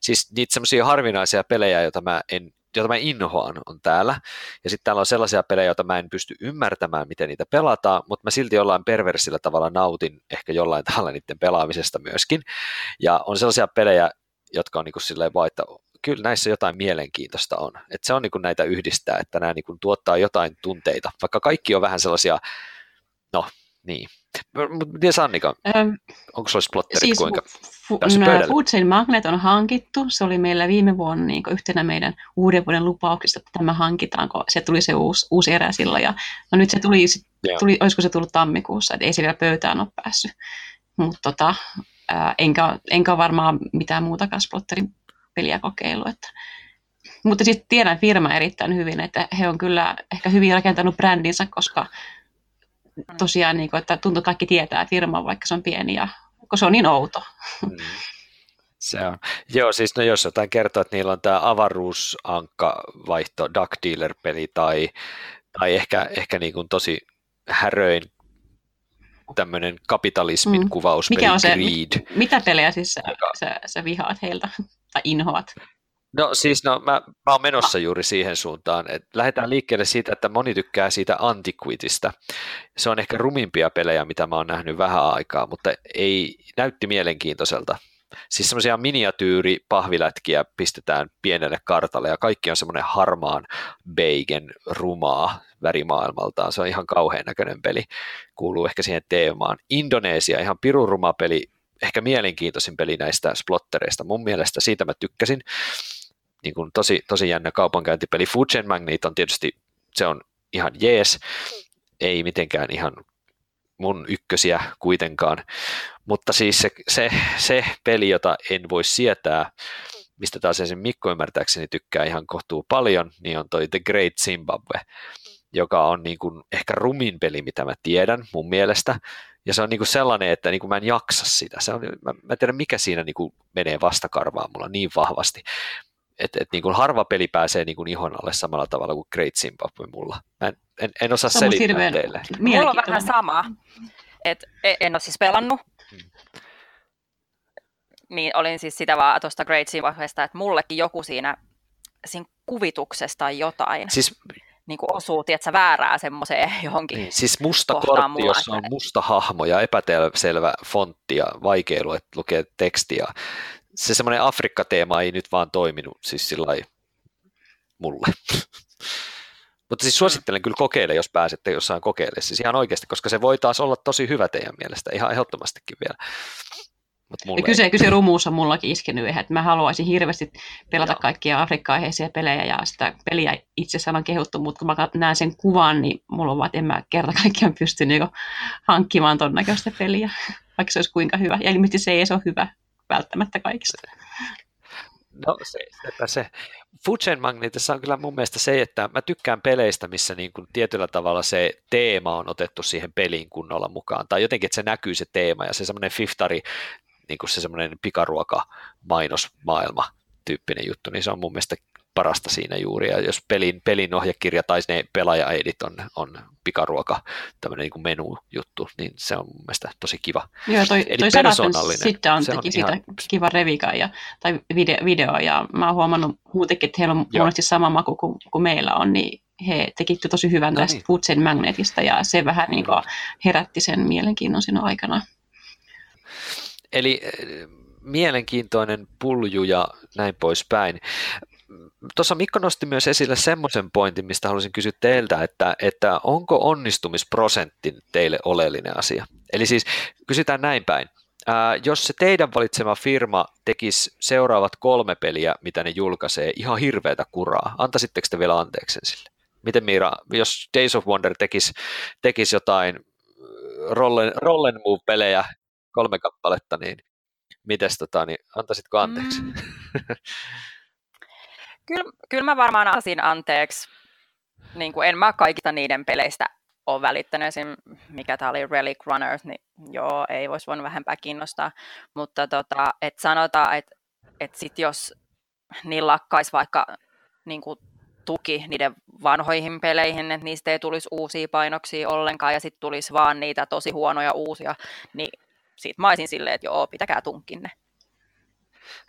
siis niitä semmoisia harvinaisia pelejä, joita mä en jota mä inhoan, on täällä. Ja sitten täällä on sellaisia pelejä, joita mä en pysty ymmärtämään, miten niitä pelataan, mutta mä silti jollain perversillä tavalla nautin ehkä jollain tavalla niiden pelaamisesta myöskin. Ja on sellaisia pelejä, jotka on niin kuin silleen vaan, että kyllä näissä jotain mielenkiintoista on. Että se on niin kuin näitä yhdistää, että nämä niin kuin tuottaa jotain tunteita, vaikka kaikki on vähän sellaisia, no niin. Mutta Sannika, ähm, onko sulla plotterit siis kuinka fu- Food Chain Magnet on hankittu. Se oli meillä viime vuonna niin yhtenä meidän uuden vuoden lupauksista, että tämä hankitaan, kun se tuli se uusi, uusi erä silloin. Ja, no nyt se tuli, tuli, olisiko se tullut tammikuussa, että ei se vielä pöytään ole päässyt. Mutta tota, Ää, enkä, enkä varmaan mitään muuta Splotterin peliä kokeillut. Että. Mutta siis tiedän firma erittäin hyvin, että he on kyllä ehkä hyvin rakentanut brändinsä, koska tosiaan, niin kuin, että tuntuu kaikki tietää firman, vaikka se on pieni ja kun se on niin outo. Mm. Se on. Joo, siis no jos jotain kertoo, että niillä on tämä avaruusankka vaihto Duck Dealer-peli tai, tai ehkä, ehkä niin kuin tosi häröin tämmöinen kapitalismin mm. kuvaus. Mikä on se, Greed. mitä pelejä siis sä, joka... sä, sä vihaat heiltä tai inhoat? No siis no, mä, mä oon menossa juuri siihen suuntaan, että lähdetään liikkeelle siitä, että moni tykkää siitä Antiquitista. Se on ehkä rumimpia pelejä, mitä mä oon nähnyt vähän aikaa, mutta ei näytti mielenkiintoiselta. Siis semmoisia miniatyyri-pahvilätkiä pistetään pienelle kartalle ja kaikki on semmoinen harmaan beigen rumaa värimaailmaltaan. Se on ihan kauhean näköinen peli, kuuluu ehkä siihen teemaan. Indonesia, ihan piruruma peli, ehkä mielenkiintoisin peli näistä splottereista. Mun mielestä siitä mä tykkäsin. Niin kuin tosi, tosi jännä kaupankäyntipeli. Chain Magnet on tietysti, se on ihan jees, ei mitenkään ihan mun ykkösiä kuitenkaan, mutta siis se, se, se peli, jota en voi sietää, mistä taas sen Mikko ymmärtääkseni tykkää ihan kohtuu paljon, niin on toi The Great Zimbabwe, joka on niin kuin ehkä rumin peli, mitä mä tiedän mun mielestä, ja se on niin kuin sellainen, että niin kuin mä en jaksa sitä. Se on, mä, mä en tiedä, mikä siinä niin kuin menee vastakarvaan mulla niin vahvasti. että et, niin kuin harva peli pääsee niin kuin ihon alle samalla tavalla kuin Great Zimbabwe mulla. Mä en, en, en osaa selittää teille. Mulla on vähän sama. Et e- en ole siis pelannut. Niin olin siis sitä vaan tuosta Great Zimbabwesta, että mullekin joku siinä, siinä kuvituksesta tai jotain Siis, niin kuin osuu, tiedätkö, väärää semmoiseen johonkin. niin, siis musta kortti, mulla, jossa on musta hahmo ja epäselvä fontti ja vaikea lue- lukea tekstiä. Se semmoinen Afrikka-teema ei nyt vaan toiminut siis sillä mulle. Mutta siis suosittelen kyllä kokeile, jos pääsette jossain kokeilemaan. Siis ihan oikeasti, koska se voi taas olla tosi hyvä teidän mielestä, ihan ehdottomastikin vielä. Mut mulle kyse, kyse rumuus on mullakin iskenyt ihan, että mä haluaisin hirveästi pelata Joo. kaikkia Afrikka-aiheisia pelejä ja sitä peliä itse on kehuttu, mutta kun mä näen sen kuvan, niin mulla on vaan, että en mä kerta kaikkiaan pysty niinku hankkimaan ton näköistä peliä, vaikka se olisi kuinka hyvä. Ja ilmeisesti se ei edes ole hyvä välttämättä kaikista. No se, sepä se. Food Magnetissa on kyllä mun mielestä se, että mä tykkään peleistä, missä niin kuin tietyllä tavalla se teema on otettu siihen peliin kunnolla mukaan. Tai jotenkin, että se näkyy se teema ja se semmoinen fiftari, niin kuin se semmoinen pikaruoka mainosmaailma tyyppinen juttu, niin se on mun mielestä parasta siinä juuri. Ja jos pelin, pelin ohjekirja tai ne pelaajaedit on, on pikaruoka, tämmöinen niin kuin menujuttu, niin se on mun mielestä tosi kiva. Joo, toi, Eli toi persoonallinen. sitten on Se on teki siitä ihan- kivan revikan ja, tai video, video, ja mä oon huomannut muutenkin, että heillä on monesti sama maku kuin, kuin meillä on, niin he teki tosi hyvän No tästä niin. Food Magnetista ja se vähän niin kuin herätti sen mielenkiinnon siinä aikana. Eli eh, mielenkiintoinen pulju ja näin poispäin. Tuossa Mikko nosti myös esille semmoisen pointin, mistä haluaisin kysyä teiltä, että, että onko onnistumisprosentti teille oleellinen asia? Eli siis kysytään näin päin. Ää, jos se teidän valitsema firma tekisi seuraavat kolme peliä, mitä ne julkaisee, ihan hirveätä kuraa, antaisitteko te vielä anteeksi sille? Miten Miira, jos Days of Wonder tekisi, tekisi jotain roll and, roll and move-pelejä, kolme kappaletta, niin mites tota, niin antaisitko anteeksi? Mm. Kyllä, kyllä mä varmaan asin anteeksi. Niin kuin en mä kaikista niiden peleistä ole välittänyt. Esim. mikä tämä oli Relic Runners, niin joo, ei voisi voinut vähempää kiinnostaa. Mutta tota, et sanotaan, että et sit jos niin lakkaisi vaikka niin kuin tuki niiden vanhoihin peleihin, että niistä ei tulisi uusia painoksia ollenkaan ja sitten tulisi vaan niitä tosi huonoja uusia, niin siitä mä olisin silleen, että joo, pitäkää tunkinne.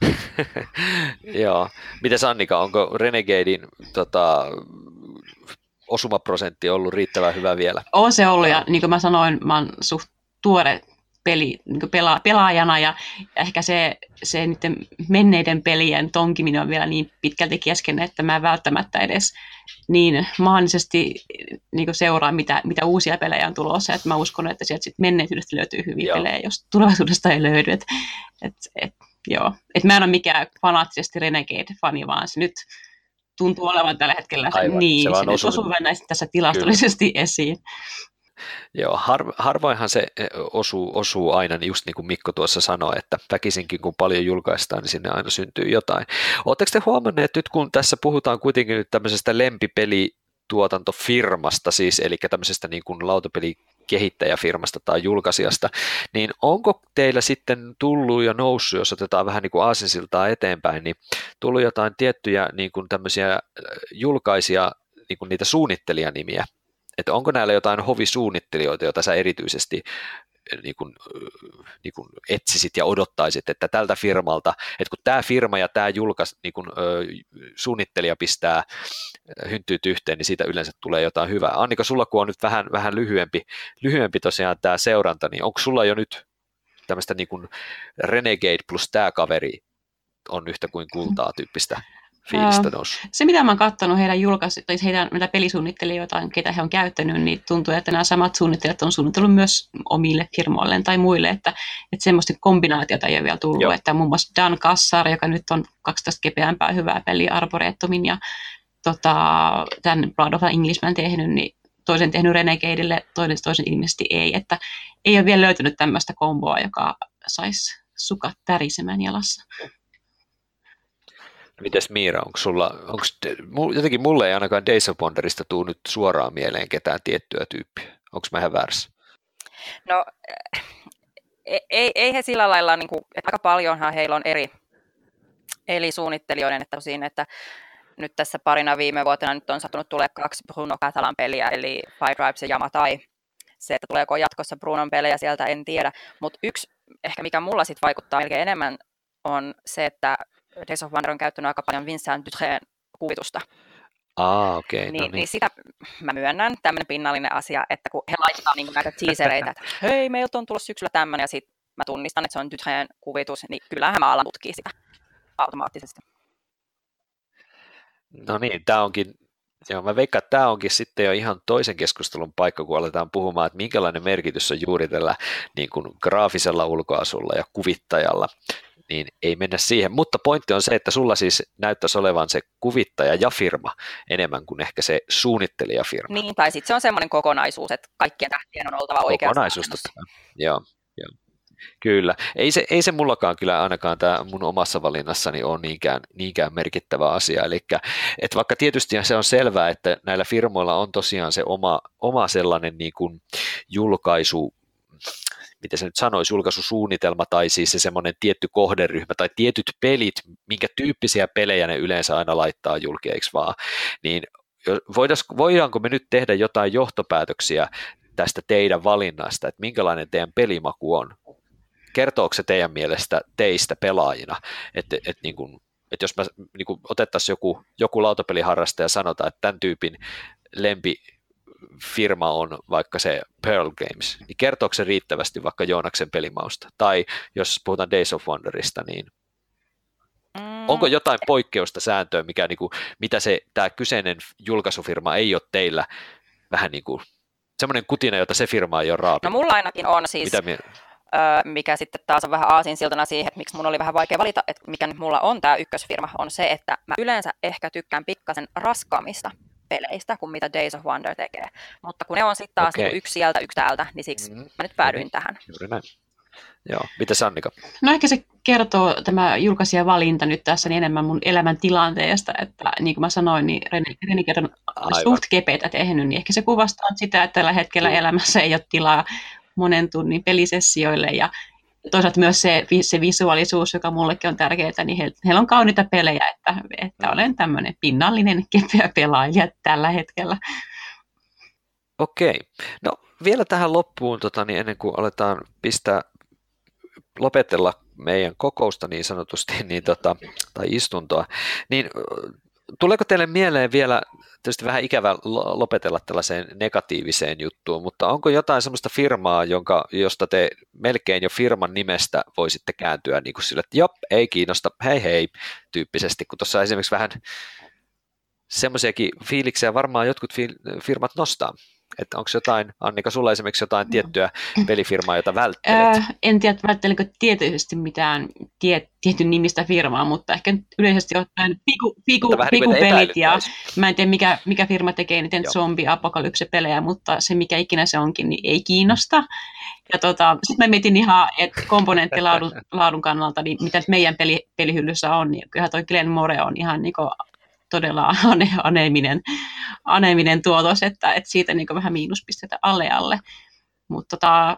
Joo. Mites Annika, onko Renegadein tota, osumaprosentti ollut riittävän hyvä vielä? On se ollut, ja niin kuin mä sanoin, mä oon suht tuore peli, niin pela, pelaajana, ja ehkä se, se niiden menneiden pelien tonkiminen on vielä niin pitkälti kesken, että mä en välttämättä edes niin mahdollisesti niin seuraa, mitä, mitä uusia pelejä on tulossa, että mä uskon, että sieltä sit menneisyydestä löytyy hyviä Joo. pelejä, jos tulevaisuudesta ei löydy, et, et, et, joo. Et mä en ole mikään fanaattisesti Renegade-fani, vaan se nyt tuntuu olevan tällä hetkellä Aivan, niin, se se, osuu- osuu näistä tässä tilastollisesti esiin. Joo, har, harvoinhan se eh, osuu, osuu aina, niin just niin kuin Mikko tuossa sanoi, että väkisinkin kun paljon julkaistaan, niin sinne aina syntyy jotain. Oletteko te huomanneet, että nyt kun tässä puhutaan kuitenkin nyt tämmöisestä lempipelituotantofirmasta, siis eli tämmöisestä niin kuin lautapelikehittäjäfirmasta tai julkaisijasta, niin onko teillä sitten tullut ja noussut, jos otetaan vähän niin kuin aasinsiltaa eteenpäin, niin tullut jotain tiettyjä niin kuin tämmöisiä äh, julkaisia, niin kuin niitä suunnittelijanimiä, että onko näillä jotain hovisuunnittelijoita, joita sä erityisesti niin kuin, niin kuin etsisit ja odottaisit, että tältä firmalta, että kun tämä firma ja tämä julkais, niin kuin, suunnittelija pistää hynttyyt yhteen, niin siitä yleensä tulee jotain hyvää. Annika, sulla kun on nyt vähän, vähän lyhyempi, lyhyempi tosiaan tämä seuranta, niin onko sulla jo nyt tämmöistä niin kuin Renegade plus tämä kaveri on yhtä kuin kultaa tyyppistä fiilistä noussut? Se, mitä mä oon katsonut heidän julkaisu, tai heidän mitä pelisuunnittelijoita, ketä he on käyttänyt, niin tuntuu, että nämä samat suunnittelijat on suunnitellut myös omille firmoilleen tai muille, että, että semmoista kombinaatiota ei ole vielä tullut, Joo. että muun muassa Dan Kassar, joka nyt on 12 kepeämpää hyvää peliä Arboretumin ja tota, tämän Blood of an Englishman tehnyt, niin toisen tehnyt Renegadeille, toinen, toisen ilmeisesti ei, että ei ole vielä löytynyt tämmöistä komboa, joka saisi sukat tärisemään jalassa. Mites Miira, onko sulla, onko, jotenkin mulle ei ainakaan Days of Wonderista tuu nyt suoraan mieleen ketään tiettyä tyyppiä. Onko mä ihan väärässä? No, ei, ei he sillä lailla, niin kuin, että aika paljonhan heillä on eri, eli suunnittelijoiden, että tosin, että nyt tässä parina viime vuotena nyt on sattunut tulee kaksi Bruno Catalan peliä, eli Fire Tribes ja Yamatai. Se, että tuleeko jatkossa Brunon pelejä sieltä, en tiedä. Mutta yksi ehkä mikä mulla sitten vaikuttaa melkein enemmän on se, että Days of Wonder on käyttänyt aika paljon Vincent Dutreen kuvitusta. Ah, okei. Okay, niin, no niin. niin. sitä mä myönnän, tämmöinen pinnallinen asia, että kun he laittaa niin näitä teasereitä, että hei, meiltä on tullut syksyllä tämmöinen, ja sitten mä tunnistan, että se on Dutreen kuvitus, niin kyllähän mä alan tutkia sitä automaattisesti. No niin, tämä onkin, joo, mä veikkaan, että tämä onkin sitten jo ihan toisen keskustelun paikka, kun aletaan puhumaan, että minkälainen merkitys on juuri tällä niin kuin graafisella ulkoasulla ja kuvittajalla, niin ei mennä siihen. Mutta pointti on se, että sulla siis näyttäisi olevan se kuvittaja ja firma enemmän kuin ehkä se suunnittelija-firma. Niin, tai sitten se on semmoinen kokonaisuus, että kaikkien tähtien on oltava oikeassa Kokonaisuus, totta. Joo, joo. Kyllä. Ei se, ei se mullakaan kyllä ainakaan tämä mun omassa valinnassani ole niinkään, niinkään merkittävä asia. Eli että vaikka tietysti se on selvää, että näillä firmoilla on tosiaan se oma, oma sellainen niin kuin julkaisu, miten se nyt sanoisi, julkaisusuunnitelma tai siis se semmoinen tietty kohderyhmä tai tietyt pelit, minkä tyyppisiä pelejä ne yleensä aina laittaa julkeiksi vaan, niin voidaanko me nyt tehdä jotain johtopäätöksiä tästä teidän valinnasta, että minkälainen teidän pelimaku on? kertooko se teidän mielestä teistä pelaajina, että, että, niin kuin, että jos mä niin otettaisiin joku, joku lautapeliharrastaja ja sanotaan, että tämän tyypin lempi firma on vaikka se Pearl Games, niin kertooko se riittävästi vaikka Joonaksen pelimausta? Tai jos puhutaan Days of Wonderista, niin mm. onko jotain poikkeusta sääntöä, mikä, niin kuin, mitä se tämä kyseinen julkaisufirma ei ole teillä vähän niin kuin semmoinen kutina, jota se firma ei ole raapinut? No mulla ainakin on siis, Mitä mikä sitten taas on vähän aasinsiltana siihen, että miksi mun oli vähän vaikea valita, että mikä nyt mulla on tämä ykkösfirma, on se, että mä yleensä ehkä tykkään pikkasen raskaamista peleistä kuin mitä Days of Wonder tekee. Mutta kun ne on sitten taas okay. niin yksi sieltä, yksi täältä, niin siksi mm-hmm. mä nyt päädyin mm-hmm. tähän. Juuri näin. Joo, mitä Sannika? No ehkä se kertoo tämä julkaisija valinta nyt tässä niin enemmän mun elämän tilanteesta, että niin kuin mä sanoin, niin Reniker on suht kepeitä tehnyt, niin ehkä se kuvastaa sitä, että tällä hetkellä elämässä ei ole tilaa monen tunnin pelisessioille ja toisaalta myös se, se visuaalisuus, joka mullekin on tärkeää, niin he, heillä on kauniita pelejä, että, että olen tämmöinen pinnallinen kepeä pelaaja tällä hetkellä. Okei. No vielä tähän loppuun, tota, niin ennen kuin aletaan pistää lopetella meidän kokousta niin sanotusti, niin tota, tai istuntoa, niin tuleeko teille mieleen vielä tietysti vähän ikävä lopetella tällaiseen negatiiviseen juttuun, mutta onko jotain sellaista firmaa, jonka, josta te melkein jo firman nimestä voisitte kääntyä niin kuin sille, että jop, ei kiinnosta, hei hei, tyyppisesti, kun tuossa esimerkiksi vähän semmoisiakin fiiliksiä varmaan jotkut firmat nostaa. Että onko jotain, Annika, sulla esimerkiksi jotain tiettyä pelifirmaa, jota välttelet? Äh, en tiedä, välttelikö tietysti mitään tie, tietyn nimistä firmaa, mutta ehkä yleisesti ottaen piku, piku, pikupelit niin ja mä en tiedä mikä, mikä firma tekee niiden zombi-apokalypse-pelejä, mutta se mikä ikinä se onkin, niin ei kiinnosta. Ja tota, sitten mä mietin ihan, että komponenttilaadun laadun kannalta, niin mitä meidän peli, pelihyllyssä on, niin kyllähän toi Glen More on ihan niin todella ane, aneeminen, aneeminen tuotos, että, että siitä niin vähän miinuspistettä alle alle. Mutta tota,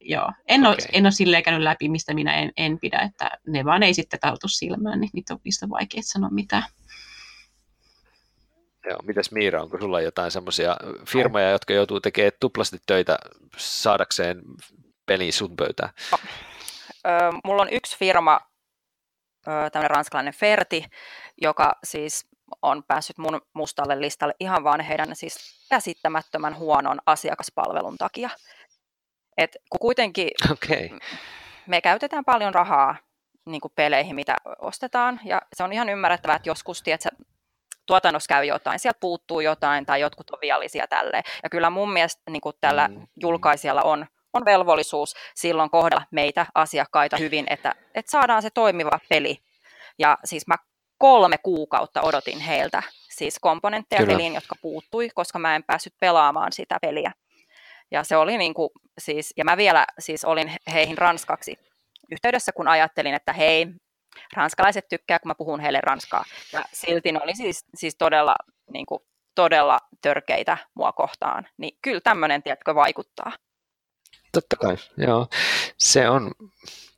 joo, en, okay. ole, en ole silleen käynyt läpi, mistä minä en, en pidä, että ne vaan ei sitten tartu silmään, niin niitä on, niistä on vaikea sanoa mitään. Joo, mitäs Miira, onko sulla jotain semmoisia firmoja, jotka joutuu tekemään tuplasti töitä saadakseen peliin sun pöytään? Öö, mulla on yksi firma, öö, tämmöinen ranskalainen Ferti, joka siis on päässyt mun mustalle listalle ihan vaan heidän siis käsittämättömän huonon asiakaspalvelun takia. Et kun kuitenkin okay. me käytetään paljon rahaa niin kuin peleihin, mitä ostetaan, ja se on ihan ymmärrettävää, että joskus tiedätkö, tuotannossa käy jotain, sieltä puuttuu jotain tai jotkut on viallisia tälleen. Ja kyllä mun mielestä niin kuin tällä mm. julkaisijalla on, on velvollisuus silloin kohdella meitä asiakkaita hyvin, että, että saadaan se toimiva peli. Ja siis mä kolme kuukautta odotin heiltä siis komponentteja Kyllä. peliin, jotka puuttui, koska mä en päässyt pelaamaan sitä peliä. Ja se oli niin kuin, siis, ja mä vielä siis olin heihin ranskaksi yhteydessä, kun ajattelin, että hei, ranskalaiset tykkää, kun mä puhun heille ranskaa. Ja silti ne oli siis, siis todella, niin kuin, todella törkeitä mua kohtaan. Niin kyllä tämmöinen, tiedätkö, vaikuttaa. Totta kai, joo. Se on,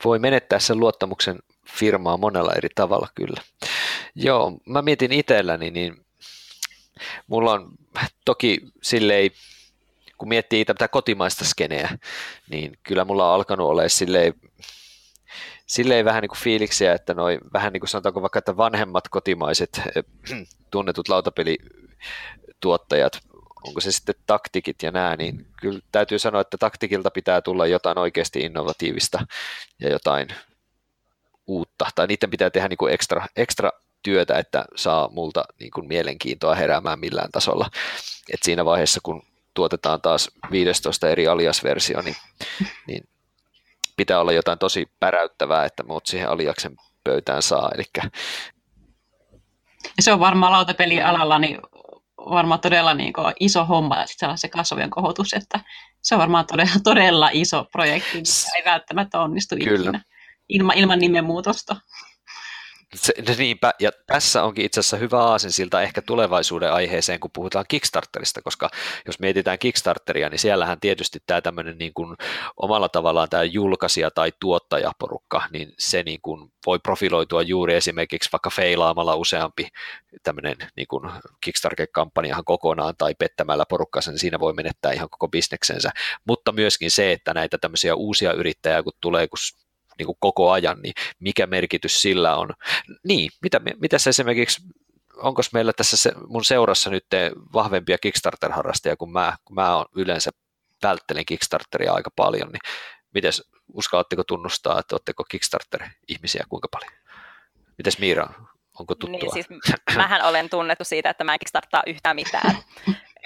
voi menettää sen luottamuksen firmaa monella eri tavalla kyllä. Joo, mä mietin itselläni, niin mulla on toki silleen, kun miettii tätä kotimaista skeneä, niin kyllä mulla on alkanut olla silleen, silleen vähän niin kuin fiiliksiä, että noi, vähän niin kuin sanotaanko vaikka, että vanhemmat kotimaiset tunnetut lautapelituottajat, onko se sitten taktikit ja nämä, niin kyllä täytyy sanoa, että taktikilta pitää tulla jotain oikeasti innovatiivista ja jotain uutta, tai niiden pitää tehdä niin kuin ekstra, ekstra työtä, että saa multa niin kuin mielenkiintoa heräämään millään tasolla. Et siinä vaiheessa, kun tuotetaan taas 15 eri aliasversio, niin, niin pitää olla jotain tosi päräyttävää, että muut siihen aliaksen pöytään saa. Elikkä... Se on varmaan lautapelialalla niin varmaan todella niin kuin iso homma ja sitten se kasvojen kohotus, että se on varmaan todella, todella iso projekti, mikä ei välttämättä onnistu Kyllä. ikinä ilman, ilman nimenmuutosta. Se, niinpä, ja tässä onkin itse asiassa hyvä aasinsilta ehkä tulevaisuuden aiheeseen, kun puhutaan Kickstarterista, koska jos mietitään Kickstarteria, niin siellähän tietysti tämä tämmöinen niin kuin omalla tavallaan tämä julkaisija tai tuottajaporukka, niin se niin kuin voi profiloitua juuri esimerkiksi vaikka feilaamalla useampi tämmöinen niin kuin Kickstarter-kampanjahan kokonaan tai pettämällä porukkansa, niin siinä voi menettää ihan koko bisneksensä, mutta myöskin se, että näitä tämmöisiä uusia yrittäjiä kun tulee, kun niin kuin koko ajan, niin mikä merkitys sillä on. Niin, mitä, mitä se esimerkiksi, onko meillä tässä se, mun seurassa nyt vahvempia Kickstarter-harrastajia kuin mä, kun mä on yleensä välttelen Kickstarteria aika paljon, niin miten uskallatteko tunnustaa, että oletteko Kickstarter-ihmisiä kuinka paljon? Mites Miira, onko tuttua? Niin, siis mähän olen tunnettu siitä, että mä en kickstartaa yhtään mitään.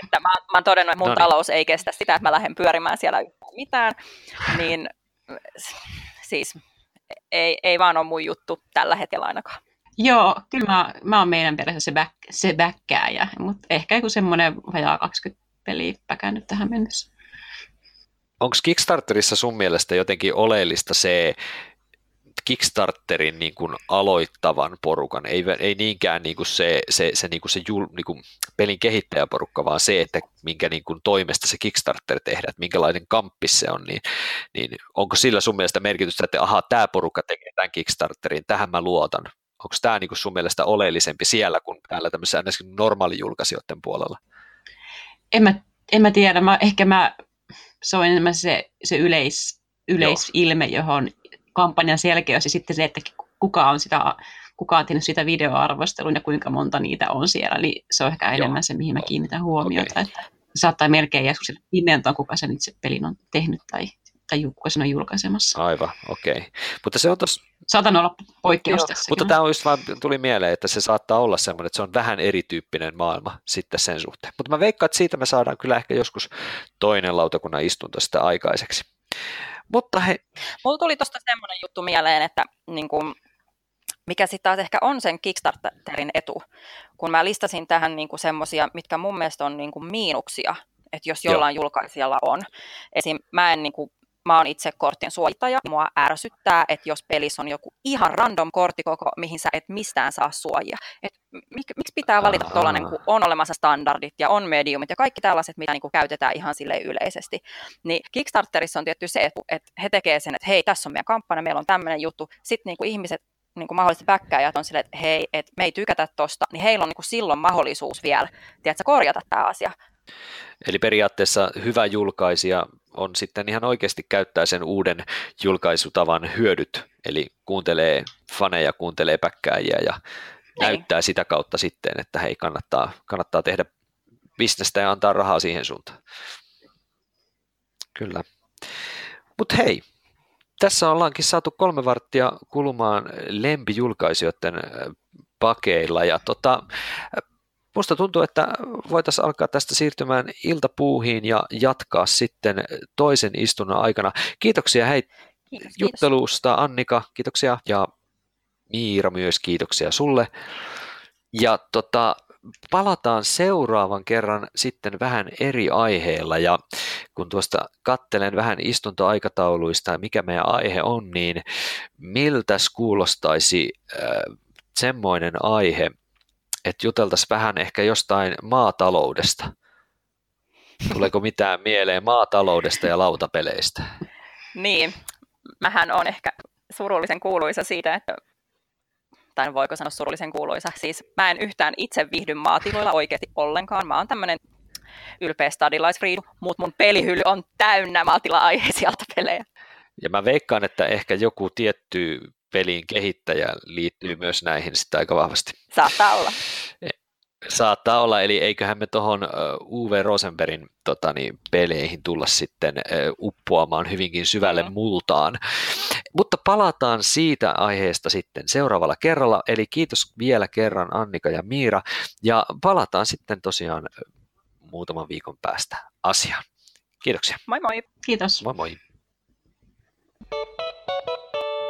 että mä, mä oon todennut, että mun no niin. talous ei kestä sitä, että mä lähden pyörimään siellä mitään, niin siis ei, ei vaan ole mun juttu tällä hetkellä ainakaan. Joo, kyllä mä, mä oon meidän perheessä se, back, se backkääjä, mutta ehkä joku semmoinen vajaa 20 peliä päkännyt tähän mennessä. Onko Kickstarterissa sun mielestä jotenkin oleellista se, Kickstarterin niin kuin aloittavan porukan, ei, ei niinkään niin kuin se, se, se, niin kuin se jul, niin kuin pelin kehittäjäporukka, vaan se, että minkä niin kuin toimesta se Kickstarter tehdään, että minkälainen kamppis se on, niin, niin onko sillä sun mielestä merkitystä, että aha, tämä porukka tekee tämän Kickstarterin, tähän mä luotan. Onko tämä niin kuin sun mielestä oleellisempi siellä kuin täällä tämmöisessä normaalijulkaisijoiden puolella? En mä, en mä tiedä, mä, ehkä mä, se on enemmän se, se yleis, yleisilme, johon kampanjan selkeys ja sitten se, että kuka on sitä kuka on tehnyt sitä videoarvostelun ja kuinka monta niitä on siellä. Eli se on ehkä enemmän Joo. se, mihin mä kiinnitän huomiota. Okay. Että saattaa melkein joskus nimentoon, kuka sen itse pelin on tehnyt tai, tai kuka sen on julkaisemassa. Aivan, okei. Okay. Mutta se on tos... Saatan olla poikkeus Joo, tässä. Mutta tämä on just vaan, tuli mieleen, että se saattaa olla semmoinen, että se on vähän erityyppinen maailma sitten sen suhteen. Mutta mä veikkaan, että siitä me saadaan kyllä ehkä joskus toinen lautakunnan istunto sitä aikaiseksi. Mutta he... Mulla tuli tuosta semmoinen juttu mieleen, että niin kuin, mikä sitten taas ehkä on sen Kickstarterin etu, kun mä listasin tähän niin semmoisia, mitkä mun mielestä on niin kuin miinuksia, että jos jollain Joo. julkaisijalla on. Esim. mä en niin kuin mä oon itse kortin suojittaja. Mua ärsyttää, että jos pelissä on joku ihan random korttikoko, mihin sä et mistään saa suojia. Et mik, miksi pitää valita tuollainen, kun on olemassa standardit ja on mediumit ja kaikki tällaiset, mitä niinku käytetään ihan sille yleisesti. Niin Kickstarterissa on tietty se, että he tekee sen, että hei, tässä on meidän kampanja, meillä on tämmöinen juttu. Sitten niinku ihmiset niin kuin mahdollisesti backkääjät on silleen, että hei, että me ei tykätä tosta, niin heillä on niin kuin silloin mahdollisuus vielä tiedätkö, korjata tämä asia. Eli periaatteessa hyvä julkaisija on sitten ihan oikeasti käyttää sen uuden julkaisutavan hyödyt, eli kuuntelee faneja, kuuntelee päkkääjiä ja Ei. näyttää sitä kautta sitten, että hei, kannattaa, kannattaa tehdä bisnestä ja antaa rahaa siihen suuntaan. Kyllä. Mutta hei, tässä ollaankin saatu kolme varttia kulumaan lempijulkaisijoiden pakeilla ja tota, Musta tuntuu, että voitaisiin alkaa tästä siirtymään iltapuuhiin ja jatkaa sitten toisen istunnon aikana. Kiitoksia hei kiitos, juttelusta Annika, kiitoksia ja Miira myös kiitoksia sulle. Ja tota, palataan seuraavan kerran sitten vähän eri aiheella ja kun tuosta kattelen vähän istuntoaikatauluista ja mikä meidän aihe on, niin miltäs kuulostaisi äh, semmoinen aihe, että juteltaisiin vähän ehkä jostain maataloudesta. Tuleeko mitään mieleen maataloudesta ja lautapeleistä? Niin, mähän on ehkä surullisen kuuluisa siitä, että tai voiko sanoa surullisen kuuluisa. Siis mä en yhtään itse viihdy maatiloilla oikeasti ollenkaan. Mä oon tämmönen ylpeä stadilaisfriidu, mutta mun pelihylly on täynnä maatila-aiheisia pelejä. Ja mä veikkaan, että ehkä joku tietty pelin kehittäjä liittyy myös näihin sitten aika vahvasti. Saattaa olla. E, saattaa olla, eli eiköhän me tuohon UV Rosenbergin tota niin, peleihin tulla sitten uppoamaan hyvinkin syvälle mm. multaan. Mutta palataan siitä aiheesta sitten seuraavalla kerralla, eli kiitos vielä kerran Annika ja Miira, ja palataan sitten tosiaan muutaman viikon päästä asiaan. Kiitoksia. Moi moi. Kiitos. Moi moi.